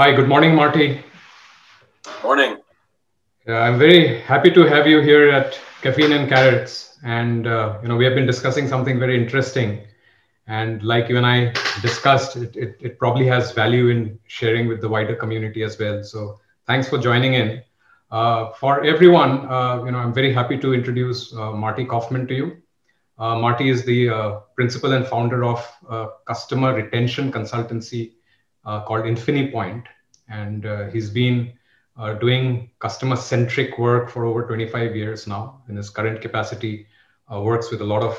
Hi, good morning, Marty. Morning. Uh, I'm very happy to have you here at Caffeine and Carrots. And, uh, you know, we have been discussing something very interesting. And like you and I discussed, it, it, it, probably has value in sharing with the wider community as well. So thanks for joining in. Uh, for everyone, uh, you know, I'm very happy to introduce uh, Marty Kaufman to you. Uh, Marty is the principal and founder of customer retention consultancy called InfiniPoint. And he's been uh, doing customer centric work for over 25 years now in his current capacity uh, works with a lot of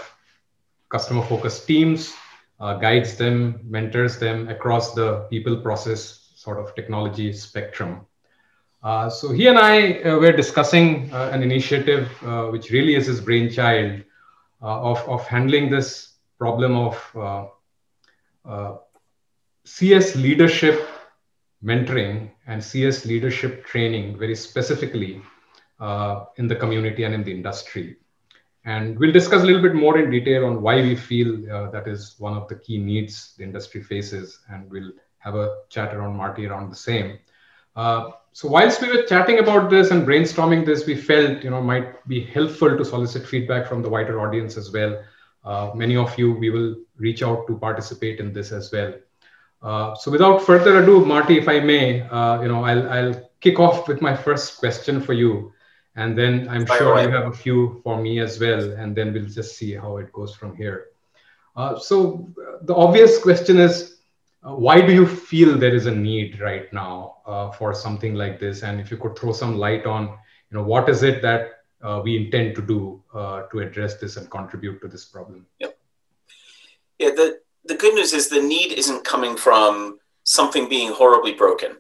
customer focused teams uh, guides them mentors them across the people process sort of technology spectrum uh, so he and i uh, were discussing uh, an initiative which really is his brainchild of, of handling this problem of cs leadership mentoring and CS leadership training very specifically uh, in the community and in the industry. And we'll discuss a little bit more in detail on why we feel uh, that is one of the key needs the industry faces. And we'll have a chat around Marty around the same. Uh, so whilst we were chatting about this and brainstorming this, we felt you know might be helpful to solicit feedback from the wider audience as well. Uh, many of you we will reach out to participate in this as well. Uh, so without further ado, Marty, if I may, uh, you know, I'll, I'll kick off with my first question for you. And then I'm By sure you have a few for me as well. And then we'll just see how it goes from here. Uh, so the obvious question is, uh, why do you feel there is a need right now uh, for something like this? And if you could throw some light on, you know, what is it that we intend to do to address this and contribute to this problem? Yep. Yeah, the, the good news is the need isn't coming from something being horribly broken.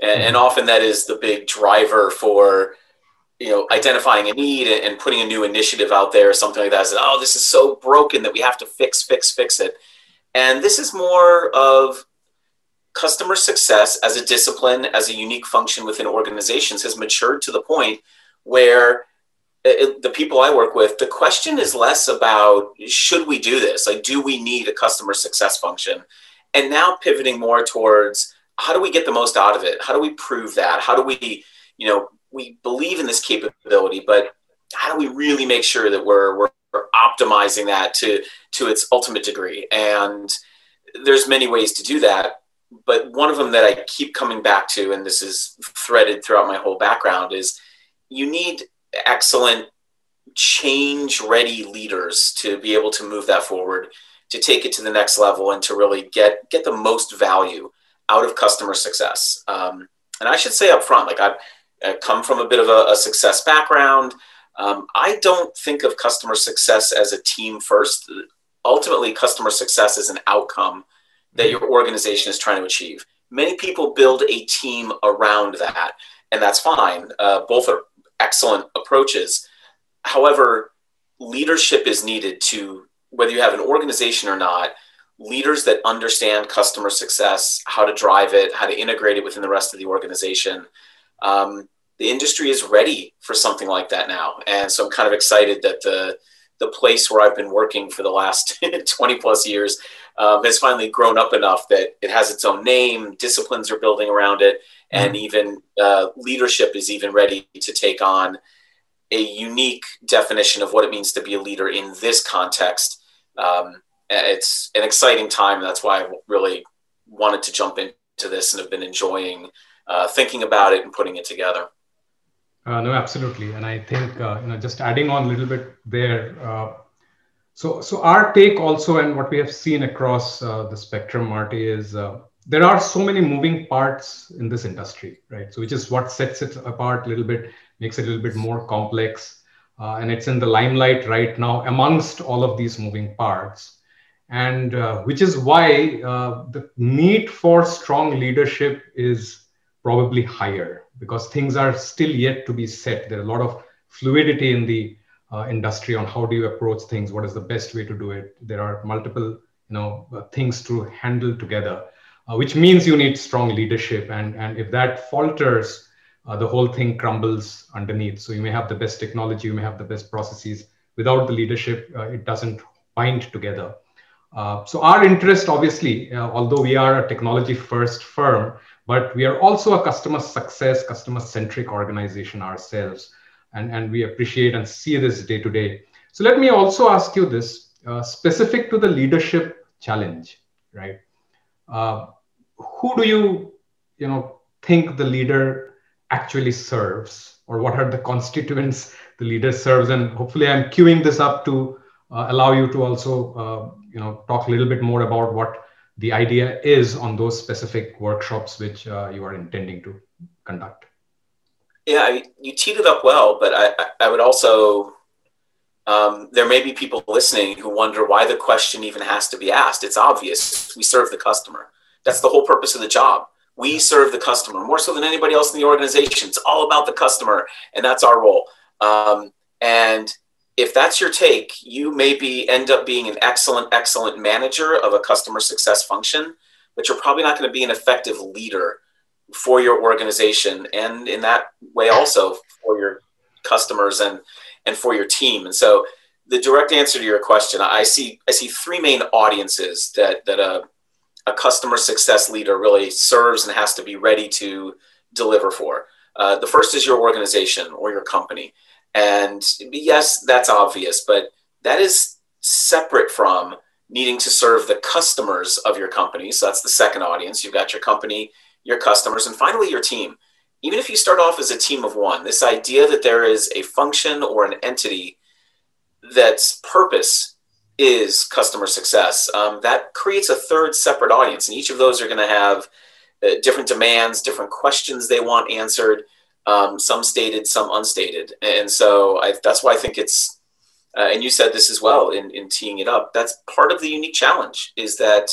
And, mm-hmm. and often that is the big driver for you know identifying a need and putting a new initiative out there or something like that is oh this is so broken that we have to fix fix fix it and this is more of customer success as a discipline as a unique function within organizations has matured to the point where it, the people I work with, the question is less about should we do this? Like, do we need a customer success function? And now pivoting more towards how do we get the most out of it? How do we prove that? How do we, you know, we believe in this capability, but how do we really make sure that we're, we're optimizing that to, to its ultimate degree? And there's many ways to do that. But one of them that I keep coming back to, and this is threaded throughout my whole background, is you need excellent change ready leaders to be able to move that forward to take it to the next level and to really get get the most value out of customer success. Um, and i should say up front like i've, come from a bit of a, a success background. Um, i don't think of customer success as a team first. Ultimately customer success is an outcome that your organization is trying to achieve. Many people build a team around that and that's fine. Uh, both are excellent approaches. However, leadership is needed to, whether you have an organization or not, leaders that understand customer success, how to drive it, how to integrate it within the rest of the organization. Um, the industry is ready for something like that now. And so I'm kind of excited that the, the place where I've been working for the last 20 plus years um, has finally grown up enough that it has its own name, disciplines are building around it, and mm-hmm. even uh, leadership is even ready to take on a unique definition of what it means to be a leader in this context. Um, it's an exciting time. and That's why I really wanted to jump into this and have been enjoying uh, thinking about it and putting it together. Uh, no, absolutely, and I think uh, you know just adding on a little bit there. So, so our take also, and what we have seen across uh, the spectrum, Marty, is uh, there are so many moving parts in this industry, right? So, which is what sets it apart a little bit, makes it a little bit more complex, uh, and it's in the limelight right now amongst all of these moving parts, and uh, which is why uh, the need for strong leadership is probably higher because things are still yet to be set. There are a lot of fluidity in the uh, industry on how do you approach things what is the best way to do it. There are multiple you know uh, things to handle together uh, which means you need strong leadership. And and if that falters uh, the whole thing crumbles underneath. So you may have the best technology you may have the best processes. Without the leadership uh, it doesn't bind together. So our interest obviously although we are a technology first firm but we are also a customer success, customer centric organization ourselves. And, and we appreciate and see this day to day. So let me also ask you this uh, specific to the leadership challenge, right? Uh, who do you, you know, think the leader actually serves, or what are the constituents the leader serves? And hopefully, I'm queuing this up to uh, allow you to also, uh, you know, talk a little bit more about what the idea is on those specific workshops which uh, you are intending to conduct. Yeah, you teed it up well, but I, I would also um, there may be people listening who wonder why the question even has to be asked. It's obvious. We serve the customer. That's the whole purpose of the job. We serve the customer more so than anybody else in the organization. It's all about the customer, and that's our role. Um, and if that's your take, you maybe end up being an excellent, excellent manager of a customer success function, but you're probably not going to be an effective leader for your organization, and in that way also for your customers and and for your team. And so, the direct answer to your question, I see I see three main audiences that that a a customer success leader really serves and has to be ready to deliver for. Uh, the first is your organization or your company, and yes, that's obvious, but that is separate from needing to serve the customers of your company. So that's the second audience. You've got your company, your customers, and finally your team even if you start off as a team of one, this idea that there is a function or an entity that's purpose is customer success, um, that creates a third separate audience. And each of those are going to have uh, different demands, different questions they want answered, um, some stated, some unstated. And so I, that's why I think it's, uh, and you said this as well in, in teeing it up, that's part of the unique challenge is that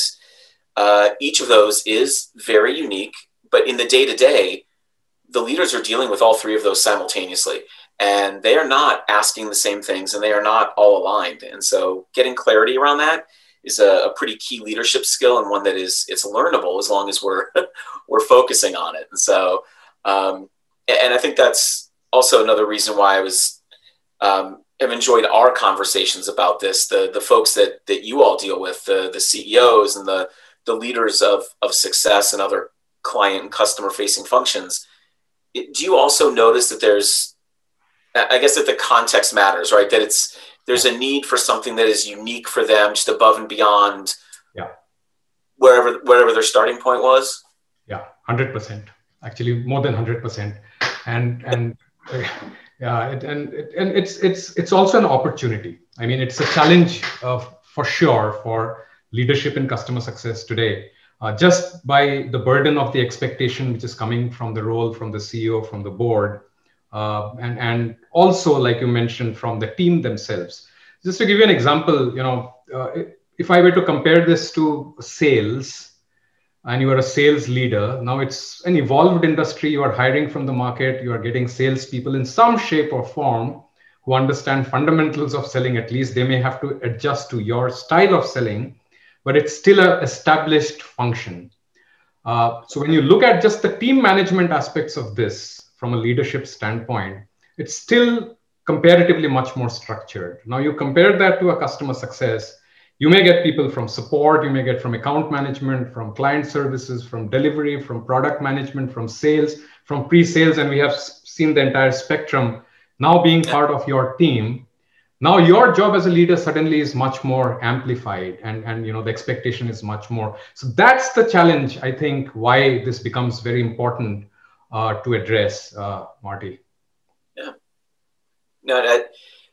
uh, each of those is very unique, but in the day to day, the leaders are dealing with all three of those simultaneously and they are not asking the same things and they are not all aligned. And so getting clarity around that is a, a pretty key leadership skill and one that is it's learnable as long as we're we're focusing on it. And so um, and i think that's also another reason why i was um, have enjoyed our conversations about this the the folks that that you all deal with the the ceos and the the leaders of of success and other client and customer facing functions do you also notice that there's i guess that the context matters right? That it's there's a need for something that is unique for them just above and beyond yeah. wherever wherever their starting point was? Yeah 100% actually more than 100% and and yeah it, and and it's it's it's also an opportunity. I mean it's a challenge of for sure for leadership in customer success today uh, just by the burden of the expectation which is coming from the role from the ceo from the board uh, and and also like you mentioned from the team themselves. Just to give you an example you know uh, if i were to compare this to sales and you are a sales leader now it's an evolved industry you are hiring from the market you are getting salespeople in some shape or form who understand fundamentals of selling at least they may have to adjust to your style of selling but it's still an established function. Uh, so when you look at just the team management aspects of this from a leadership standpoint, it's still comparatively much more structured. Now you compare that to a customer success, you may get people from support, you may get from account management, from client services, from delivery, from product management, from sales, from pre-sales, and we have seen the entire spectrum now being part of your team now your job as a leader suddenly is much more amplified and and you know the expectation is much more. So that's the challenge i think why this becomes very important uh, to address uh, marty. Yeah. No I,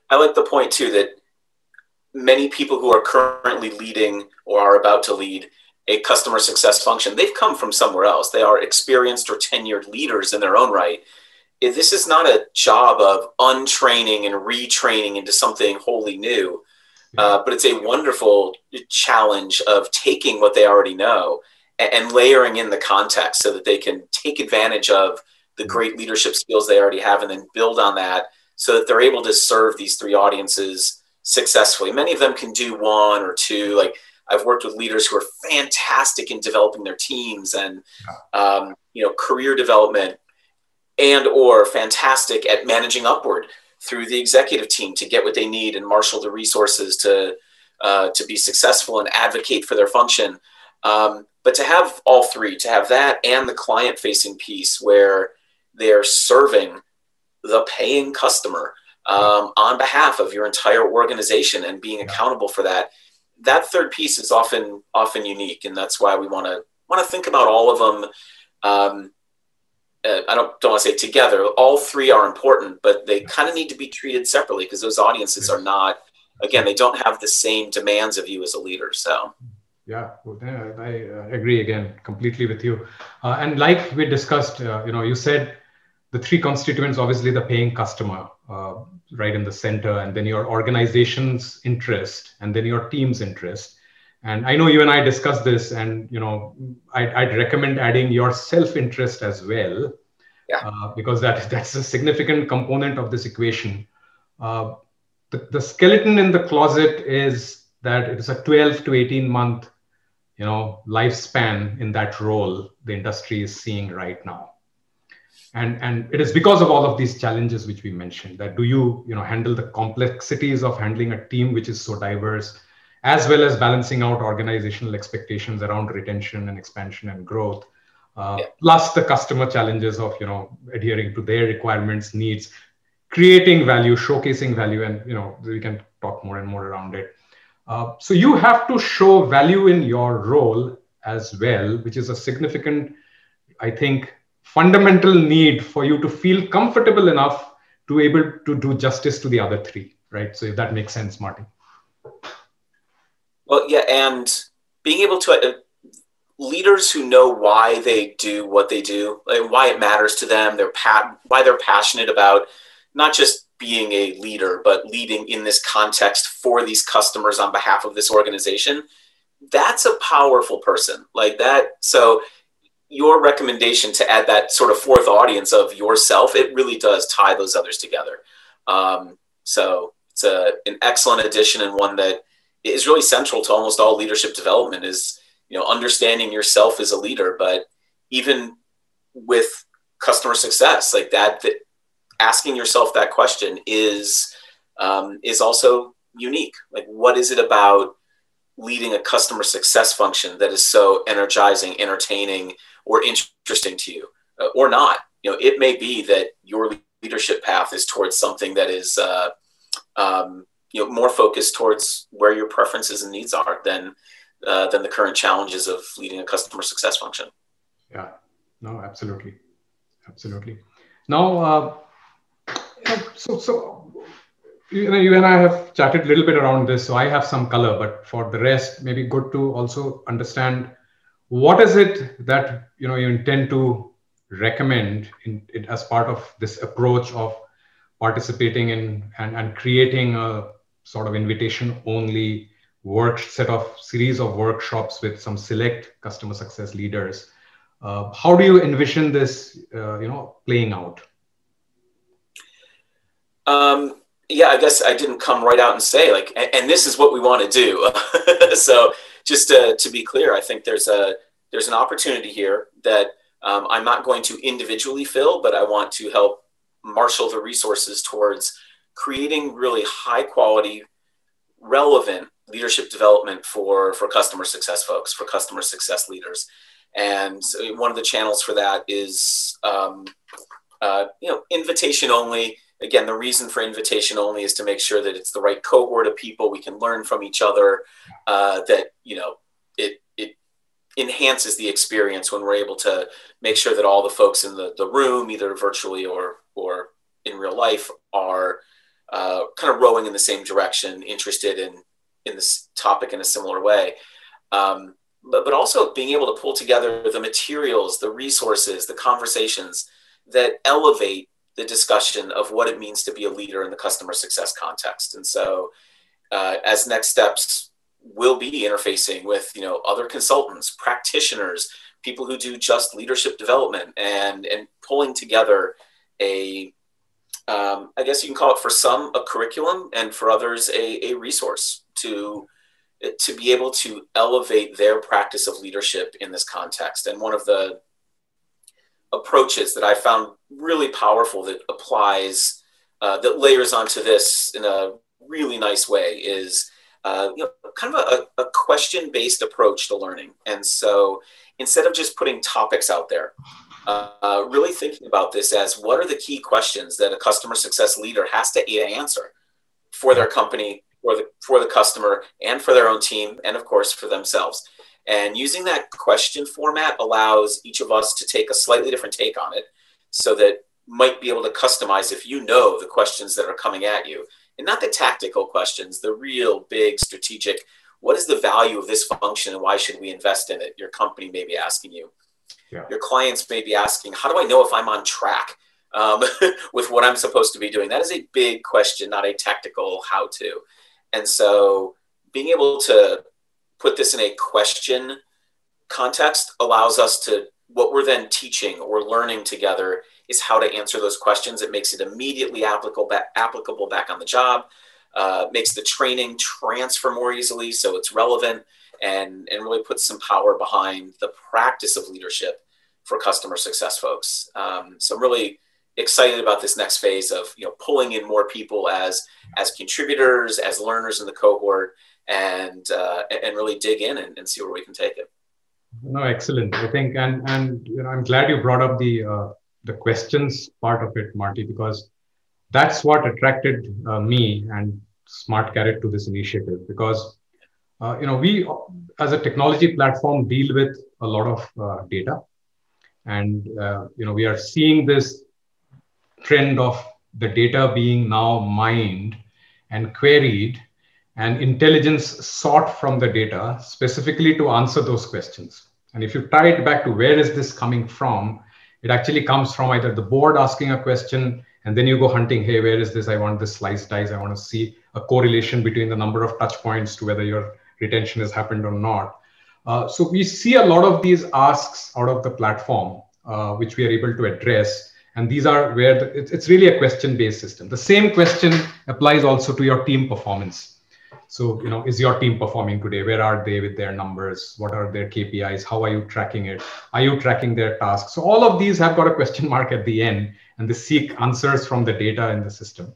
I like the point too that many people who are currently leading or are about to lead a customer success function they've come from somewhere else. They are experienced or tenured leaders in their own right this is not a job of untraining and retraining into something wholly new, uh, but it's a wonderful challenge of taking what they already know and, and, layering in the context so that they can take advantage of the mm-hmm. great leadership skills they already have and then build on that so that they're able to serve these three audiences successfully. Many of them can do one or two. Like I've worked with leaders who are fantastic in developing their teams and um, you know career development and or fantastic at managing upward through the executive team to get what they need and marshal the resources to uh, to be successful and advocate for their function. Um, but to have all three, to have that and the client facing piece where they're serving the paying customer um, on behalf of your entire organization and being accountable for that. That third piece is often often unique, and that's why we want to want to think about all of them. Um, uh, I don't don't want to say together. All three are important, but they kind of need to be treated separately because those audiences are not. Again, they don't have the same demands of you as a leader. So. Yeah, I uh, agree again completely with you. Uh, and like we discussed, uh, you know, you said the three constituents obviously the paying customer uh, right in the center and then your organization's interest and then your team's interest and i know you and i discussed this and you know i'd, I'd recommend adding your self-interest as well yeah. Uh, because that that's a significant component of this equation uh, the, the skeleton in the closet is that it is a 12 to 18 month you know lifespan in that role the industry is seeing right now and and it is because of all of these challenges which we mentioned that do you you know handle the complexities of handling a team which is so diverse as well as balancing out organizational expectations around retention and expansion and growth uh, yeah. plus the customer challenges of you know adhering to their requirements needs creating value showcasing value and you know we can talk more and more around it. Uh, so you have to show value in your role as well which is a significant i think fundamental need for you to feel comfortable enough to able to do justice to the other three right? So if that makes sense marty well yeah and being able to uh, leaders who know why they do what they do like why it matters to them they're pat why they're passionate about not just being a leader but leading in this context for these customers on behalf of this organization that's a powerful person like that so your recommendation to add that sort of fourth audience of yourself, it really does tie those others together. Um, so it's a, an excellent addition and one that is really central to almost all leadership development is, you know, understanding yourself as a leader, but even with customer success like that, that asking yourself that question is, um, is also unique. Like, what is it about leading a customer success function that is so energizing, entertaining, or interesting to you, uh, or not. You know, it may be that your leadership path is towards something that is, uh, um, you know, more focused towards where your preferences and needs are than uh, than the current challenges of leading a customer success function. Yeah. No, absolutely, absolutely. Now, uh, so so you know, you and I have chatted a little bit around this, so I have some color, but for the rest, maybe good to also understand what is it that you know you intend to recommend in, in, as part of this approach of participating in and, and creating a sort of invitation only work set of series of workshops with some select customer success leaders. Uh, how do you envision this uh, you know playing out? Um, yeah i guess i didn't come right out and say like and, and this is what we want to do. So just to, to be clear, I think there's a there's an opportunity here that um, I'm not going to individually fill, but I want to help marshal the resources towards creating really high quality, relevant leadership development for for customer success folks, for customer success leaders. And one of the channels for that is um, uh, you know invitation only again, the reason for invitation only is to make sure that it's the right cohort of people. We can learn from each other. Uh, that you know, it it enhances the experience when we're able to make sure that all the folks in the, the room, either virtually or or in real life, are uh, kind of rowing in the same direction, interested in in this topic in a similar way. Um, but, but also being able to pull together the materials, the resources, the conversations that elevate the discussion of what it means to be a leader in the customer success context. And so, uh, as next steps, we'll be interfacing with you know other consultants, practitioners, people who do just leadership development, and and pulling together a um, I guess you can call it for some a curriculum, and for others a, a resource to to be able to elevate their practice of leadership in this context. And one of the approaches that I found really powerful that applies, uh, that layers onto this in a really nice way is uh, you know, kind of a, a question based approach to learning. And so instead of just putting topics out there, uh, really thinking about this as what are the key questions that a customer success leader has to answer for their company, for the, for the customer, and for their own team, and of course for themselves. And using that question format allows each of us to take a slightly different take on it so that might be able to customize if you know the questions that are coming at you and not the tactical questions, the real big strategic, what is the value of this function and why should we invest in it? Your company may be asking you. Yeah. Your clients may be asking, how do I know if I'm on track um, with what I'm supposed to be doing? That is a big question, not a tactical how to. And so being able to put this in a question context allows us to, what we're then teaching or learning together is how to answer those questions. It makes it immediately applicable back, applicable back on the job, uh, makes the training transfer more easily so it's relevant, and, and really puts some power behind the practice of leadership for customer success folks. Um, so I'm really excited about this next phase of you know pulling in more people as as contributors, as learners in the cohort, and uh, and really dig in and, and see where we can take it. No, excellent. I think, and and you know, I'm glad you brought up the uh, the questions part of it, Marty, because that's what attracted uh, me and SmartKarrot to this initiative. Because uh, you know, we as a technology platform deal with a lot of uh, data, and uh, you know, we are seeing this trend of the data being now mined and queried and intelligence sought from the data specifically to answer those questions. And if you tie it back to where is this coming from, it actually comes from either the board asking a question and then you go hunting, hey, where is this? I want this slice dice. I want to see a correlation between the number of touch points to whether your retention has happened or not. Uh, so we see a lot of these asks out of the platform, uh, which we are able to address. And these are where the, it's, really a question based system. The same question applies also to your team performance so, you know, is your team performing today? Where are they with their numbers? What are their KPIs? How are you tracking it? Are you tracking their tasks? So all of these have got a question mark at the end and they seek answers from the data in the system.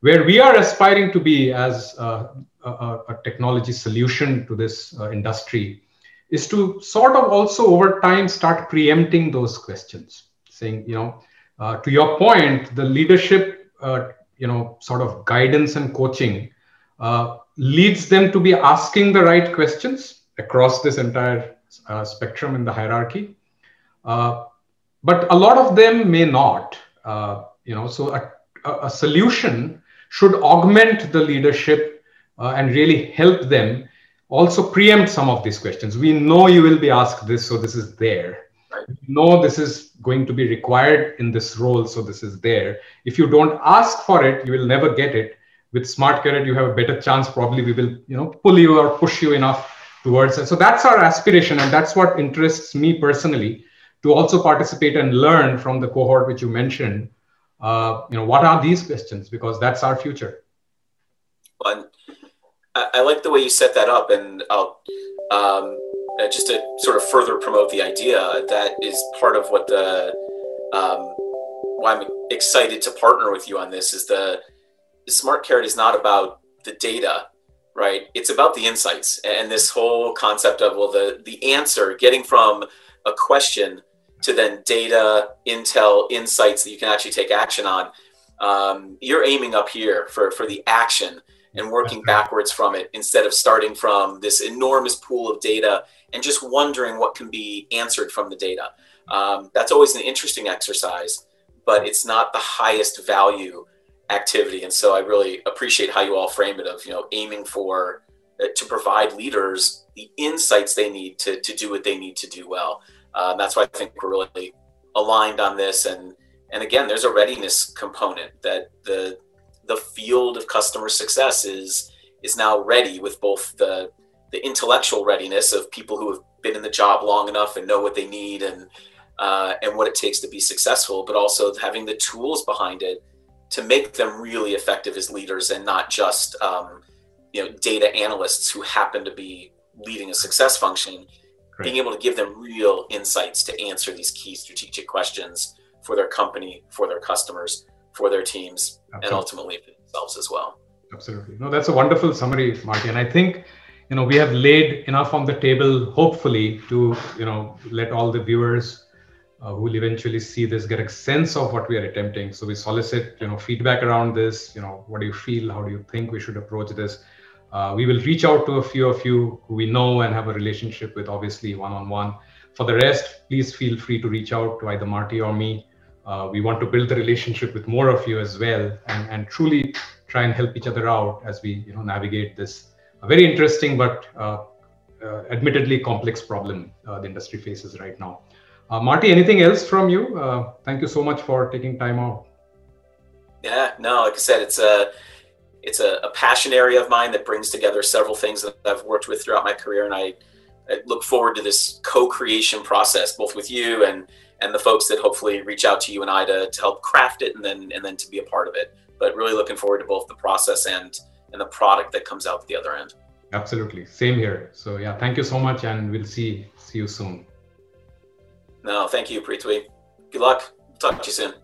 Where we are aspiring to be as a, a, a technology solution to this uh, industry is to sort of also over time start preempting those questions, saying, you know, uh, to your point, the leadership, uh, you know, sort of guidance and coaching uh, leads them to be asking the right questions across this entire uh, spectrum in the hierarchy. Uh, but a lot of them may not. You know, so a, a, solution should augment the leadership uh, and really help them also preempt some of these questions. We know you will be asked this, so this is there. You know this is going to be required in this role, so this is there. If you don't ask for it, you will never get it with SmartKarrot you have a better chance probably we will you know pull you or push you enough towards it so that's our aspiration and that's what interests me personally to also participate and learn from the cohort which you mentioned uh, you know what are these questions? Because that's our future. Well, I, I like the way you set that up and i'll um, uh, just to sort of further promote the idea that is part of what the um, why i'm excited to partner with you on this is the the SmartKarrot is not about the data right? It's about the insights. And this whole concept of well the the answer getting from a question to then data intel insights that you can actually take action on um, you're aiming up here for for the action and working backwards from it instead of starting from this enormous pool of data and just wondering what can be answered from the data um, that's always an interesting exercise but it's not the highest value activity. And so I really appreciate how you all frame it of, you know, aiming for uh, to provide leaders the insights they need to, to do what they need to do well. Um, that's why I think we're really aligned on this. And, and again, there's a readiness component that the, the field of customer success is, is now ready with both the, the intellectual readiness of people who have been in the job long enough and know what they need and, uh, and what it takes to be successful, but also having the tools behind it to make them really effective as leaders and not just um, you know data analysts who happen to be leading a success function Great. being able to give them real insights to answer these key strategic questions for their company for their customers for their teams Absolutely. and ultimately for themselves as well Absolutely. No, that's a wonderful summary, Marty. And I think you know we have laid enough on the table, hopefully, to you know let all the viewers uh, who will eventually see this get a sense of what we are attempting. So we solicit you know feedback around this. You know, what do you feel? How do you think we should approach this? Uh, we will reach out to a few of you who we know and have a relationship with, obviously one on one. For the rest, please feel free to reach out to either Marty or me. Uh, we want to build the relationship with more of you as well, and, and truly try and help each other out as we you know navigate this very interesting but uh, uh, admittedly complex problem uh, the industry faces right now. Uh, Marty, anything else from you? Thank you so much for taking time out. Yeah, no, like I said, it's a it's a, a, passion area of mine that brings together several things that I've worked with throughout my career, and I, I look forward to this co-creation process, both with you and and the folks that hopefully reach out to you and I to, to help craft it and then and then to be a part of it. But really looking forward to both the process and and the product that comes out the other end. Absolutely, same here. So yeah, thank you so much, and we'll see see you soon. No, thank you, Prithvi. Good luck. Talk to you soon.